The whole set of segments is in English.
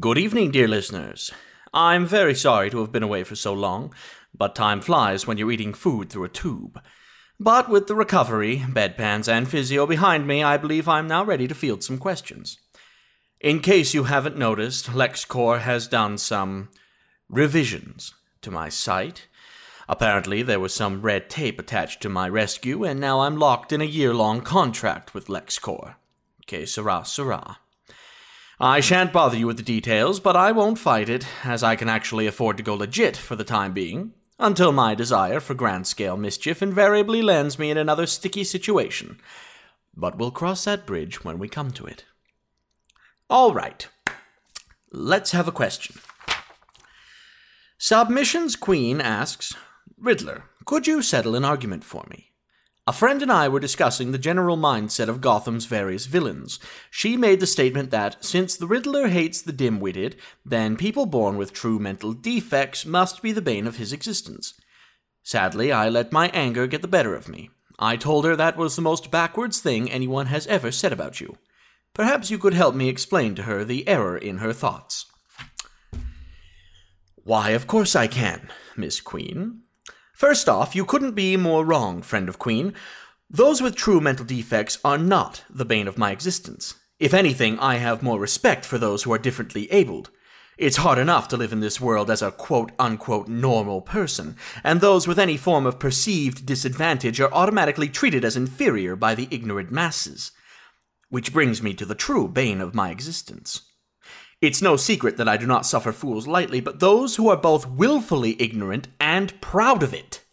Good evening, dear listeners. I'm very sorry to have been away for so long, but time flies when you're eating food through a tube. But with the recovery, bedpans, and physio behind me, I believe I'm now ready to field some questions. In case you haven't noticed, LexCorp has done some revisions to my site. Apparently, there was some red tape attached to my rescue, and now I'm locked in a year long contract with LexCorp. Que sera, sera. I shan't bother you with the details, but I won't fight it, as I can actually afford to go legit for the time being, until my desire for grand scale mischief invariably lands me in another sticky situation. But we'll cross that bridge when we come to it. All right. Let's have a question. Submissions Queen asks Riddler, could you settle an argument for me? A friend and I were discussing the general mindset of Gotham's various villains. She made the statement that, since the Riddler hates the dim witted, then people born with true mental defects must be the bane of his existence. Sadly, I let my anger get the better of me. I told her that was the most backwards thing anyone has ever said about you. Perhaps you could help me explain to her the error in her thoughts. Why, of course I can, Miss Queen. First off, you couldn't be more wrong, friend of Queen. Those with true mental defects are not the bane of my existence. If anything, I have more respect for those who are differently abled. It's hard enough to live in this world as a quote unquote normal person, and those with any form of perceived disadvantage are automatically treated as inferior by the ignorant masses. Which brings me to the true bane of my existence. It's no secret that I do not suffer fools lightly, but those who are both wilfully ignorant and proud of it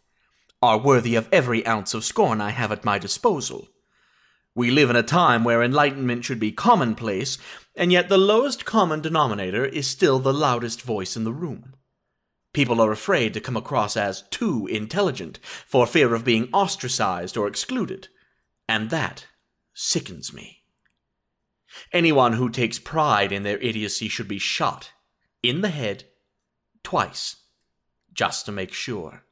are worthy of every ounce of scorn I have at my disposal. We live in a time where enlightenment should be commonplace, and yet the lowest common denominator is still the loudest voice in the room. People are afraid to come across as too intelligent for fear of being ostracized or excluded, and that sickens me. Anyone who takes pride in their idiocy should be shot in the head twice, just to make sure.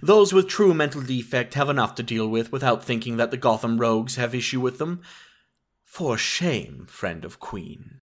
Those with true mental defect have enough to deal with without thinking that the Gotham rogues have issue with them. For shame, friend of Queen.